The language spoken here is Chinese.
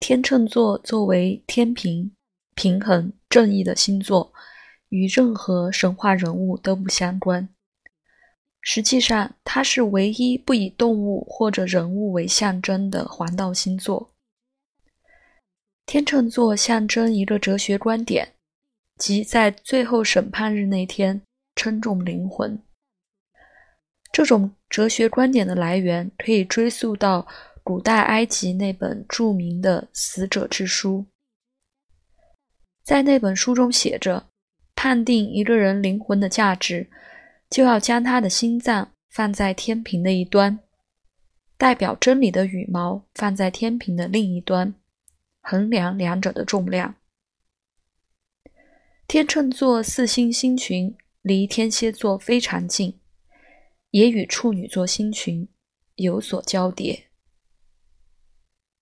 天秤座作为天平，平衡正义的星座，与任何神话人物都不相关。实际上，它是唯一不以动物或者人物为象征的黄道星座。天秤座象征一个哲学观点，即在最后审判日那天称重灵魂。这种哲学观点的来源可以追溯到。古代埃及那本著名的《死者之书》，在那本书中写着：判定一个人灵魂的价值，就要将他的心脏放在天平的一端，代表真理的羽毛放在天平的另一端，衡量两者的重量。天秤座四星星群离天蝎座非常近，也与处女座星群有所交叠。